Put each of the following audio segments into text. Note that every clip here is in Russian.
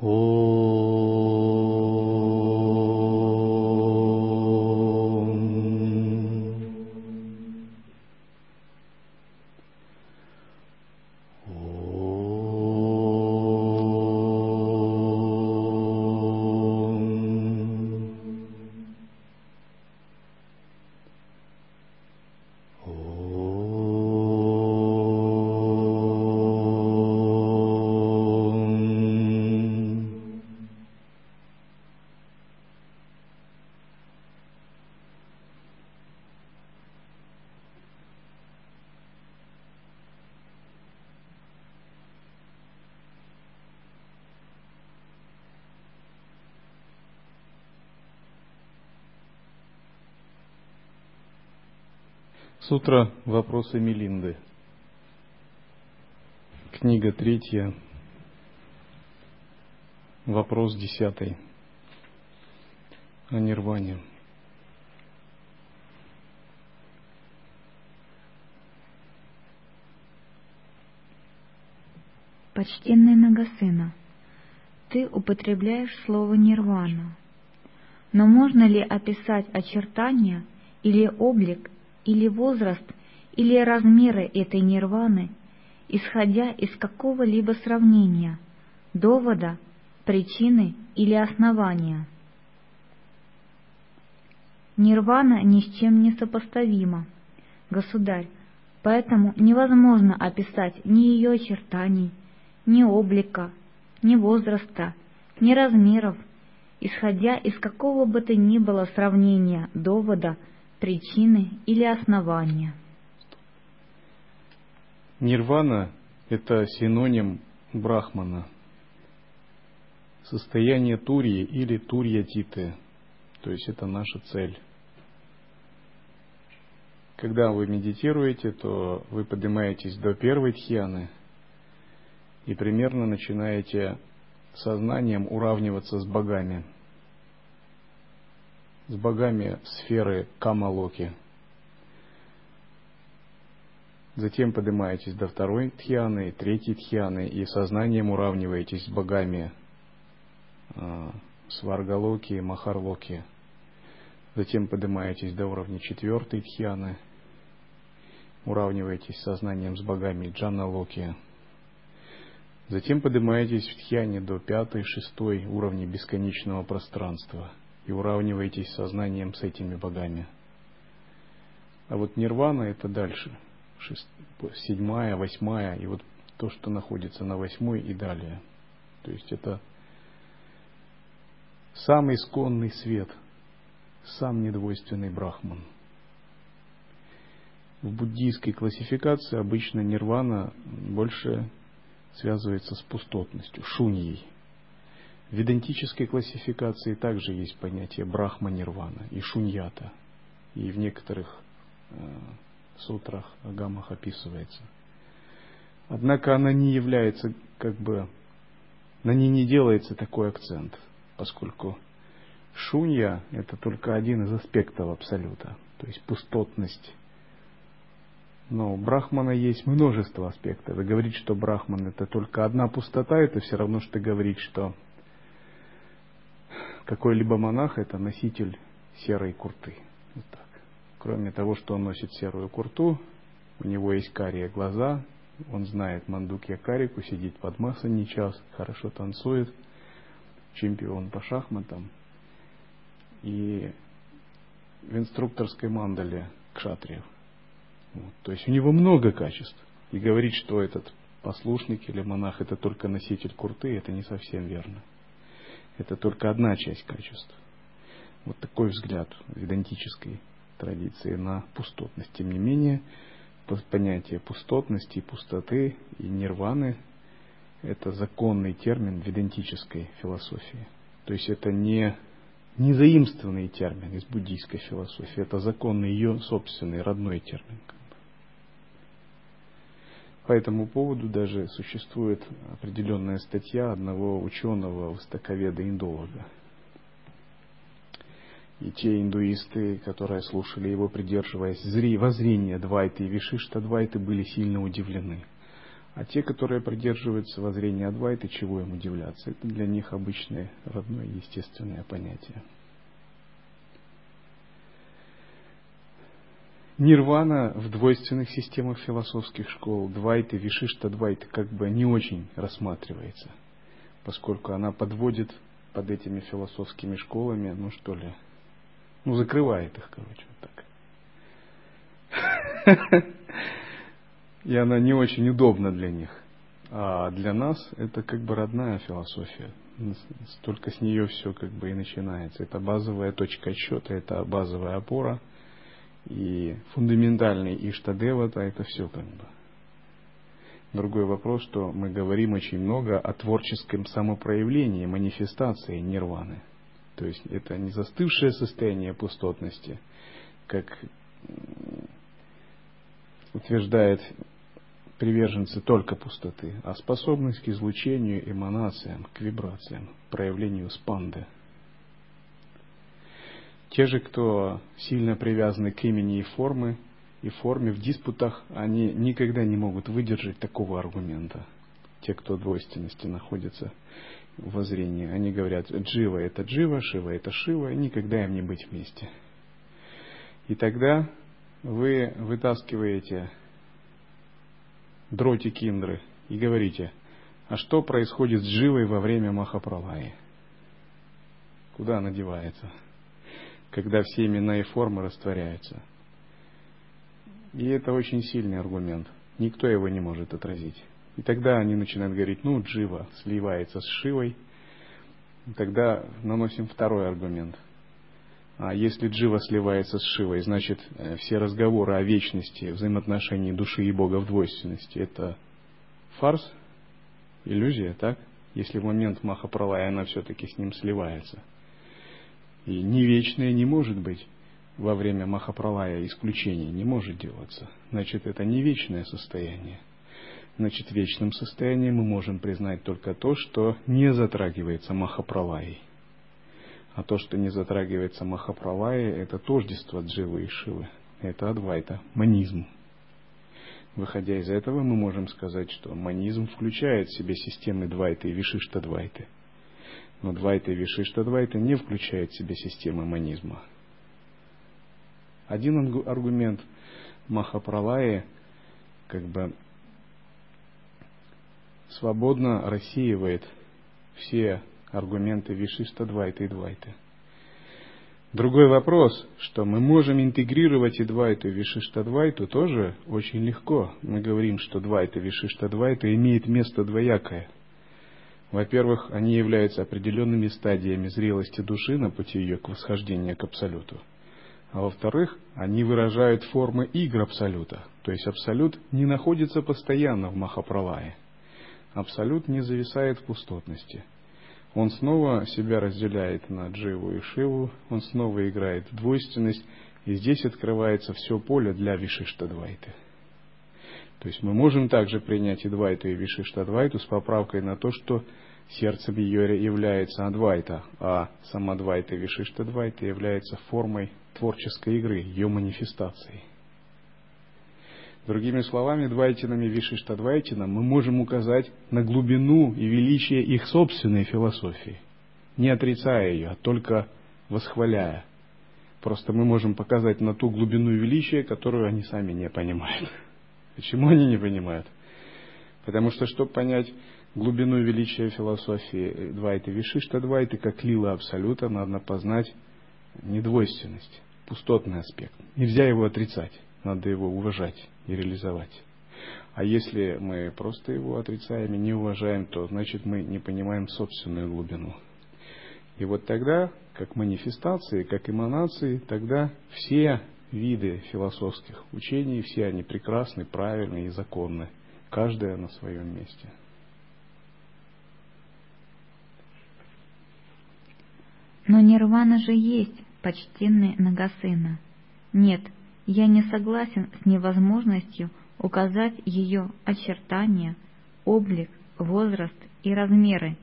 โอ้ Сутра «Вопросы Мелинды». Книга третья. Вопрос десятый. О нирване. Почтенный Нагасына, ты употребляешь слово «нирвана». Но можно ли описать очертания или облик или возраст, или размеры этой нирваны, исходя из какого-либо сравнения, довода, причины или основания. Нирвана ни с чем не сопоставима, государь, поэтому невозможно описать ни ее очертаний, ни облика, ни возраста, ни размеров, исходя из какого бы то ни было сравнения, довода, причины или основания. Нирвана – это синоним брахмана, состояние турии или турья титы, то есть это наша цель. Когда вы медитируете, то вы поднимаетесь до первой тхьяны и примерно начинаете сознанием уравниваться с богами – с богами сферы Камалоки. Затем поднимаетесь до второй тхьяны, третьей тхьяны и сознанием уравниваетесь с богами э, Сваргалоки и Махарлоки. Затем поднимаетесь до уровня четвертой тхьяны, уравниваетесь сознанием с богами Джаналоки. Затем поднимаетесь в тхьяне до пятой, шестой уровня бесконечного пространства – и уравниваетесь сознанием с этими богами. А вот нирвана это дальше, седьмая, восьмая, и вот то, что находится на восьмой и далее. То есть это самый исконный свет, сам недвойственный брахман. В буддийской классификации обычно нирвана больше связывается с пустотностью, шуньей – в ведантической классификации также есть понятие брахма-нирвана и шуньята. И в некоторых э, сутрах, агамах описывается. Однако она не является как бы, на ней не делается такой акцент, поскольку шунья – это только один из аспектов абсолюта, то есть пустотность. Но у брахмана есть множество аспектов. И говорить, что брахман – это только одна пустота, это все равно, что говорить, что какой-либо монах это носитель серой курты. Вот так. Кроме того, что он носит серую курту, у него есть карие глаза, он знает мандукья карику, сидит под не час, хорошо танцует, чемпион по шахматам. И в инструкторской мандале кшатриев. Вот. То есть у него много качеств. И говорить, что этот послушник или монах это только носитель курты, это не совсем верно. Это только одна часть качеств. Вот такой взгляд ведантической традиции на пустотность. Тем не менее, понятие пустотности, пустоты и нирваны – это законный термин ведантической философии. То есть это не, не заимствованный термин из буддийской философии, это законный ее собственный родной термин. По этому поводу даже существует определенная статья одного ученого, востоковеда-индолога. И те индуисты, которые слушали его, придерживаясь воззрения Двайты и Вишишта Двайты, были сильно удивлены. А те, которые придерживаются воззрения Адвайты, чего им удивляться? Это для них обычное, родное, естественное понятие. Нирвана в двойственных системах философских школ, двайты, вишишта двайты, как бы не очень рассматривается, поскольку она подводит под этими философскими школами, ну что ли, ну закрывает их, короче, вот так. И она не очень удобна для них. А для нас это как бы родная философия. Только с нее все как бы и начинается. Это базовая точка отсчета, это базовая опора – и фундаментальный Иштадевата, это все как бы. Другой вопрос, что мы говорим очень много о творческом самопроявлении, манифестации нирваны. То есть это не застывшее состояние пустотности, как утверждает приверженцы только пустоты, а способность к излучению, эманациям, к вибрациям, проявлению спанды – те же, кто сильно привязаны к имени и формы, и форме в диспутах, они никогда не могут выдержать такого аргумента. Те, кто в двойственности находится в воззрении, они говорят, Джива это Джива, Шива это Шива, и никогда им не быть вместе. И тогда вы вытаскиваете дротики Индры и говорите, а что происходит с Дживой во время Махапралаи? Куда она девается? Когда все имена и формы растворяются. И это очень сильный аргумент. Никто его не может отразить. И тогда они начинают говорить, ну, Джива сливается с Шивой. И тогда наносим второй аргумент. А если Джива сливается с Шивой, значит, э, все разговоры о вечности, взаимоотношении души и Бога в двойственности – это фарс, иллюзия, так? Если в момент Махапралая она все-таки с ним сливается – и не вечное не может быть во время Махапралая исключение не может делаться. Значит, это не вечное состояние. Значит, вечным состоянием мы можем признать только то, что не затрагивается Махапралаей. А то, что не затрагивается Махапралаей, это тождество Дживы и Шивы. Это адвайта, манизм. Выходя из этого, мы можем сказать, что манизм включает в себе системы двайты и вишишта двайты – но Двайта и Вишишта Двайта не включает в себя системы манизма. Один аргумент Махапралая как бы свободно рассеивает все аргументы Вишишта Двайта и Двайта. Другой вопрос, что мы можем интегрировать и Двайту, и Вишишта Двайту тоже очень легко. Мы говорим, что Двайта, Вишишта Двайта имеет место двоякое – во-первых, они являются определенными стадиями зрелости души на пути ее к восхождению к Абсолюту. А во-вторых, они выражают формы игр Абсолюта. То есть Абсолют не находится постоянно в Махапралае. Абсолют не зависает в пустотности. Он снова себя разделяет на Дживу и Шиву, он снова играет в двойственность, и здесь открывается все поле для Вишиштадвайты. То есть мы можем также принять и Двайту, и Вишиштадвайту с поправкой на то, что сердцем ее является Адвайта, а сама Двайта Вишишта Двайта является формой творческой игры, ее манифестацией. Другими словами, Двайтинами Вишишта Двайтинам мы можем указать на глубину и величие их собственной философии, не отрицая ее, а только восхваляя. Просто мы можем показать на ту глубину и величие, которую они сами не понимают. Почему они не понимают? Потому что, чтобы понять глубину величия философии Двайты Вишишта Двайты, как лила Абсолюта, надо познать недвойственность, пустотный аспект. Нельзя его отрицать, надо его уважать и реализовать. А если мы просто его отрицаем и не уважаем, то значит мы не понимаем собственную глубину. И вот тогда, как манифестации, как эманации, тогда все виды философских учений, все они прекрасны, правильны и законны, каждая на своем месте. Но нирвана же есть, почтенный Нагасына. Нет, я не согласен с невозможностью указать ее очертания, облик, возраст и размеры,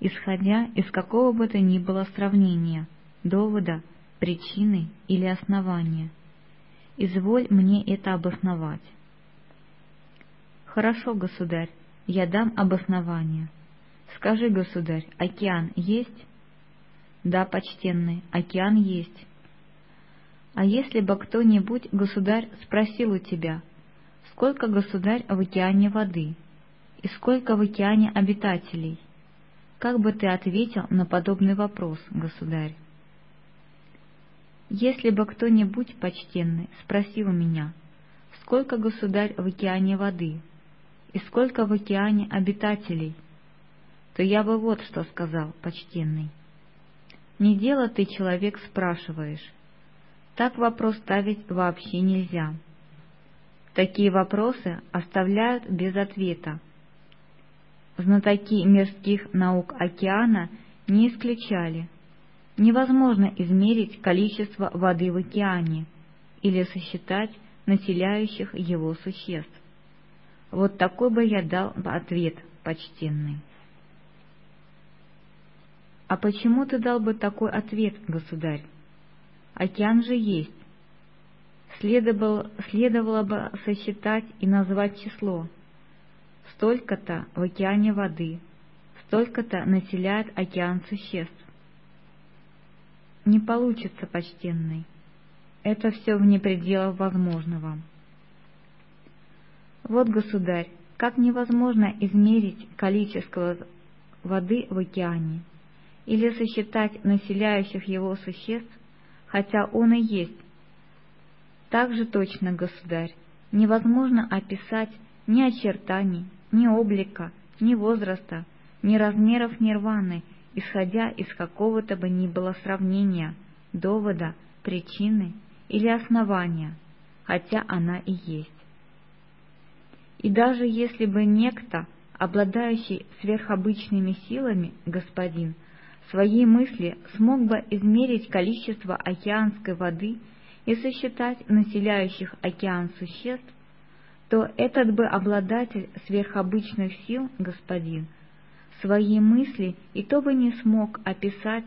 исходя из какого бы то ни было сравнения, довода, причины или основания. Изволь мне это обосновать. Хорошо, государь, я дам обоснование. Скажи, государь, океан есть? Да, почтенный, океан есть. А если бы кто-нибудь, государь, спросил у тебя, сколько, государь, в океане воды, и сколько в океане обитателей, как бы ты ответил на подобный вопрос, государь? Если бы кто-нибудь, почтенный, спросил меня, сколько, государь, в океане воды, и сколько в океане обитателей, то я бы вот что сказал, почтенный. Не дело ты, человек, спрашиваешь. Так вопрос ставить вообще нельзя. Такие вопросы оставляют без ответа. Знатоки мирских наук океана не исключали. Невозможно измерить количество воды в океане или сосчитать населяющих его существ. Вот такой бы я дал ответ, почтенный. А почему ты дал бы такой ответ, государь? Океан же есть. Следовало, следовало бы сосчитать и назвать число. Столько-то в океане воды, столько-то населяет океан существ. Не получится, почтенный. Это все вне пределов возможного. Вот, государь, как невозможно измерить количество воды в океане или сосчитать населяющих его существ, хотя он и есть. Так же точно, государь, невозможно описать ни очертаний, ни облика, ни возраста, ни размеров нирваны, исходя из какого-то бы ни было сравнения, довода, причины или основания, хотя она и есть. И даже если бы некто, обладающий сверхобычными силами, господин, своей мысли смог бы измерить количество океанской воды и сосчитать населяющих океан существ, то этот бы обладатель сверхобычных сил, господин, свои мысли и то бы не смог описать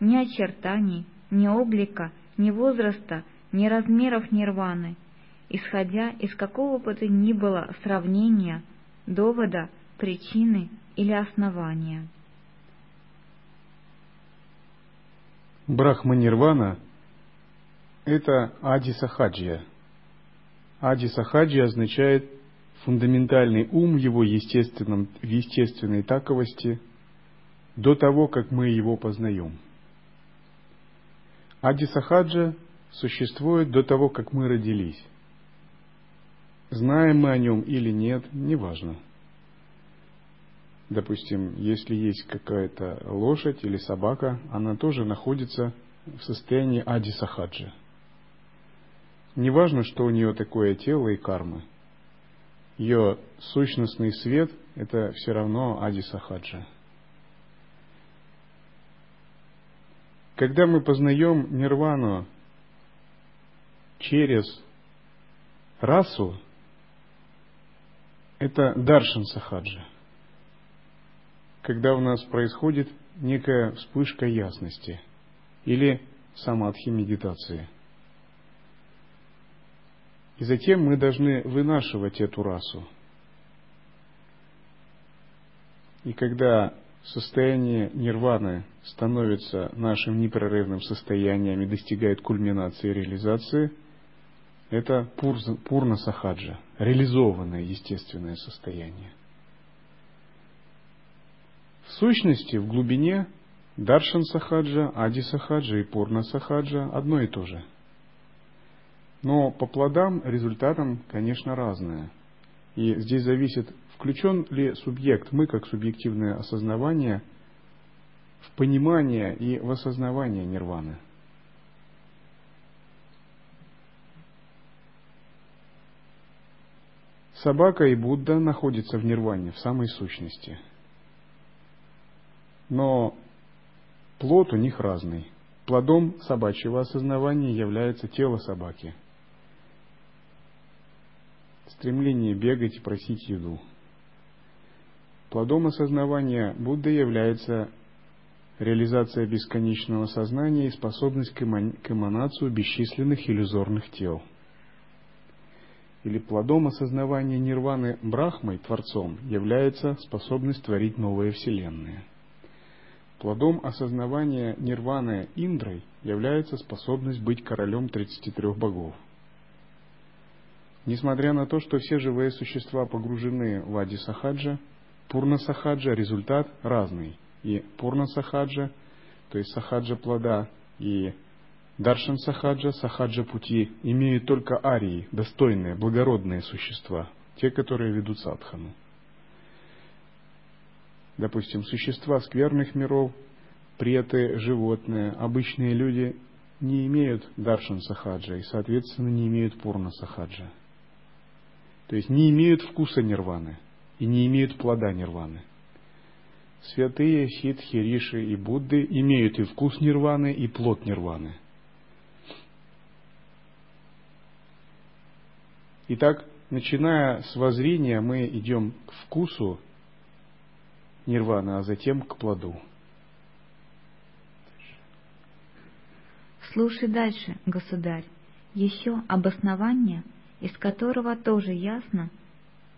ни очертаний, ни облика, ни возраста, ни размеров нирваны, исходя из какого бы то ни было сравнения, довода, причины или основания. Брахма-нирвана – это ади-сахаджия. Ади-сахаджия означает фундаментальный ум его естественном, в естественной таковости до того, как мы его познаем. Ади-сахаджа существует до того, как мы родились. Знаем мы о нем или нет, неважно. Допустим, если есть какая-то лошадь или собака, она тоже находится в состоянии ади сахаджи. Неважно, что у нее такое тело и кармы. Ее сущностный свет – это все равно ади сахаджа. Когда мы познаем нирвану через расу, это даршан сахаджа когда у нас происходит некая вспышка ясности или самадхи медитации. И затем мы должны вынашивать эту расу. И когда состояние нирваны становится нашим непрерывным состоянием и достигает кульминации реализации, это пурна сахаджа, реализованное естественное состояние. В сущности, в глубине Даршан Сахаджа, Ади Сахаджа и Пурна Сахаджа одно и то же. Но по плодам результатам, конечно, разное. И здесь зависит, включен ли субъект, мы как субъективное осознавание, в понимание и в осознавание нирваны. Собака и Будда находятся в нирване, в самой сущности – но плод у них разный. Плодом собачьего осознавания является тело собаки. Стремление бегать и просить еду. Плодом осознавания Будды является реализация бесконечного сознания и способность к эманацию бесчисленных иллюзорных тел. или плодом осознавания нирваны Брахмой, Творцом, является способность творить новые вселенные. Плодом осознавания нирваны Индрой является способность быть королем 33 богов. Несмотря на то, что все живые существа погружены в Ади Сахаджа, Пурна Сахаджа результат разный. И Пурна Сахаджа, то есть Сахаджа плода, и Даршан Сахаджа, Сахаджа пути имеют только арии, достойные, благородные существа, те, которые ведут садхану. Допустим, существа скверных миров, преты, животные, обычные люди не имеют даршан сахаджа и, соответственно, не имеют пурна сахаджа. То есть не имеют вкуса нирваны и не имеют плода нирваны. Святые ситхи, риши и будды имеют и вкус нирваны, и плод нирваны. Итак, начиная с воззрения, мы идем к вкусу нирваны, а затем к плоду. Слушай дальше, государь, еще обоснование, из которого тоже ясно,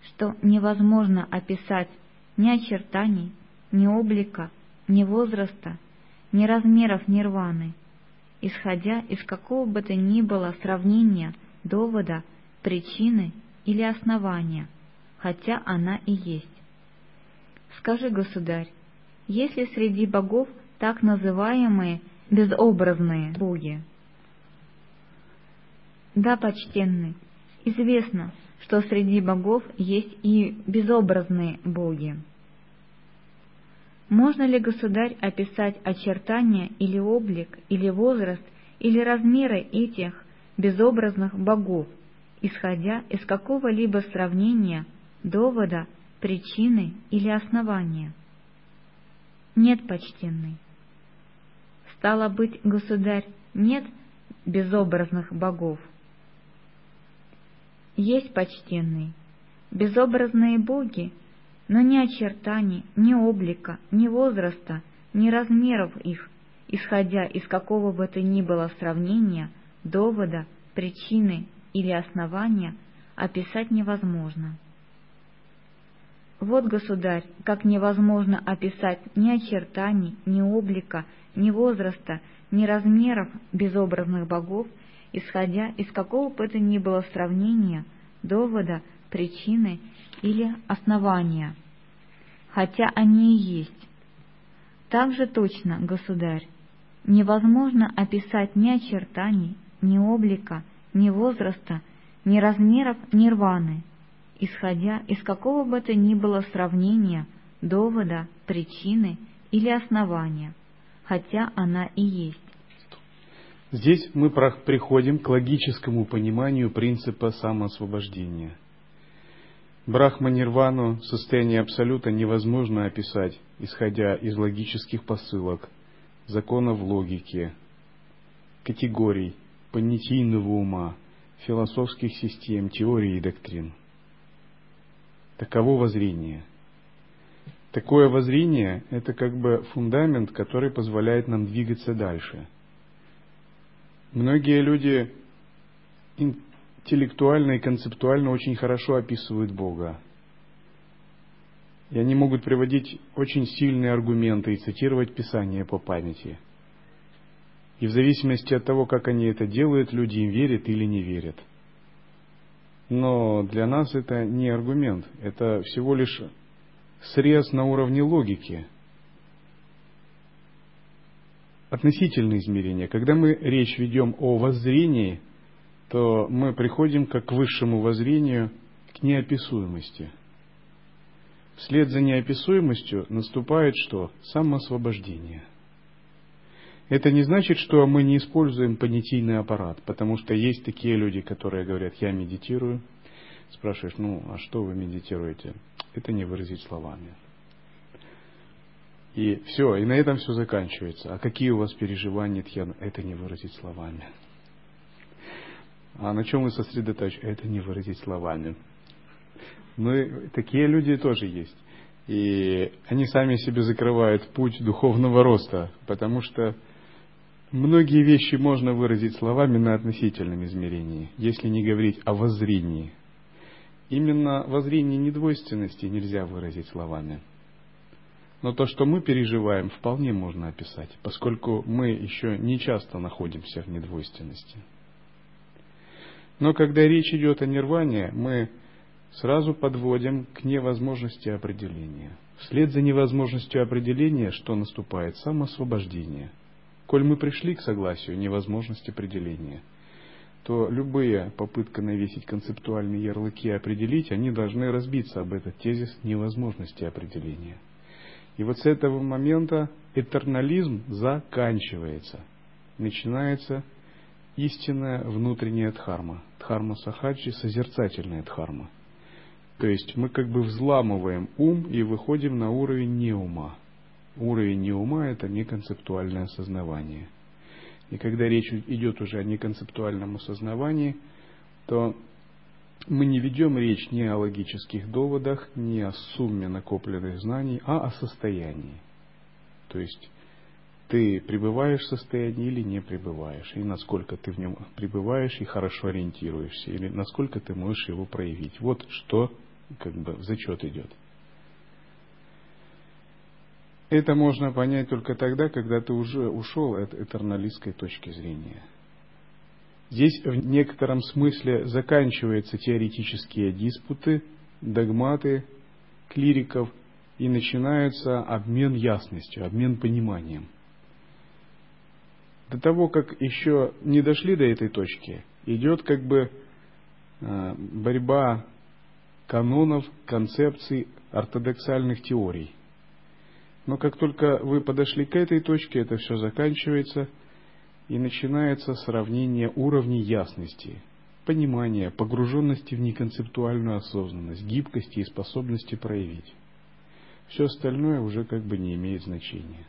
что невозможно описать ни очертаний, ни облика, ни возраста, ни размеров нирваны, исходя из какого бы то ни было сравнения, довода, причины или основания, хотя она и есть. Скажи, государь, есть ли среди богов так называемые безобразные боги? Да, почтенный, известно, что среди богов есть и безобразные боги. Можно ли, государь, описать очертания или облик, или возраст, или размеры этих безобразных богов, исходя из какого-либо сравнения, довода причины или основания? Нет, почтенный. Стало быть, государь, нет безобразных богов. Есть почтенный, безобразные боги, но ни очертаний, ни облика, ни возраста, ни размеров их, исходя из какого бы то ни было сравнения, довода, причины или основания, описать невозможно. Вот, государь, как невозможно описать ни очертаний, ни облика, ни возраста, ни размеров безобразных богов, исходя из какого бы то ни было сравнения, довода, причины или основания, хотя они и есть. Так же точно, государь, невозможно описать ни очертаний, ни облика, ни возраста, ни размеров нирваны, исходя из какого бы то ни было сравнения, довода, причины или основания, хотя она и есть. Здесь мы приходим к логическому пониманию принципа самоосвобождения. Брахма-нирвану, состояние Абсолюта, невозможно описать, исходя из логических посылок, законов логики, категорий, понятийного ума, философских систем, теорий и доктрин – Таково воззрение. Такое воззрение – это как бы фундамент, который позволяет нам двигаться дальше. Многие люди интеллектуально и концептуально очень хорошо описывают Бога. И они могут приводить очень сильные аргументы и цитировать Писание по памяти. И в зависимости от того, как они это делают, люди им верят или не верят – но для нас это не аргумент, это всего лишь срез на уровне логики. Относительные измерения. Когда мы речь ведем о воззрении, то мы приходим как к высшему воззрению, к неописуемости. Вслед за неописуемостью наступает что? Самоосвобождение – это не значит, что мы не используем понятийный аппарат, потому что есть такие люди, которые говорят, я медитирую. Спрашиваешь, ну, а что вы медитируете? Это не выразить словами. И все, и на этом все заканчивается. А какие у вас переживания, Тьяна? Это не выразить словами. А на чем вы сосредоточены? Это не выразить словами. Ну, такие люди тоже есть. И они сами себе закрывают путь духовного роста, потому что Многие вещи можно выразить словами на относительном измерении, если не говорить о воззрении. именно воззрение недвойственности нельзя выразить словами. Но то, что мы переживаем, вполне можно описать, поскольку мы еще не часто находимся в недвойственности. Но когда речь идет о нирване, мы сразу подводим к невозможности определения. Вслед за невозможностью определения, что наступает самоосвобождение. Коль мы пришли к согласию невозможности определения, то любые попытка навесить концептуальные ярлыки и определить, они должны разбиться об этот тезис невозможности определения. И вот с этого момента этернализм заканчивается. Начинается истинная внутренняя дхарма. Дхарма сахаджи – созерцательная дхарма. То есть мы как бы взламываем ум и выходим на уровень неума. Уровень неума – это неконцептуальное осознавание. И когда речь идет уже о неконцептуальном осознавании, то мы не ведем речь ни о логических доводах, ни о сумме накопленных знаний, а о состоянии. То есть ты пребываешь в состоянии или не пребываешь, и насколько ты в нем пребываешь и хорошо ориентируешься, или насколько ты можешь его проявить. Вот что как бы в зачет идет. Это можно понять только тогда, когда ты уже ушел от этерналистской точки зрения. Здесь в некотором смысле заканчиваются теоретические диспуты, догматы клириков, и начинается обмен ясностью, обмен пониманием до того, как еще не дошли до этой точки, идет как бы э, борьба канонов, концепций, ортодоксальных теорий. Но как только вы подошли к этой точке, это все заканчивается, и начинается сравнение уровней ясности, понимания, погруженности в неконцептуальную осознанность, гибкости и способности проявить. Все остальное уже как бы не имеет значения.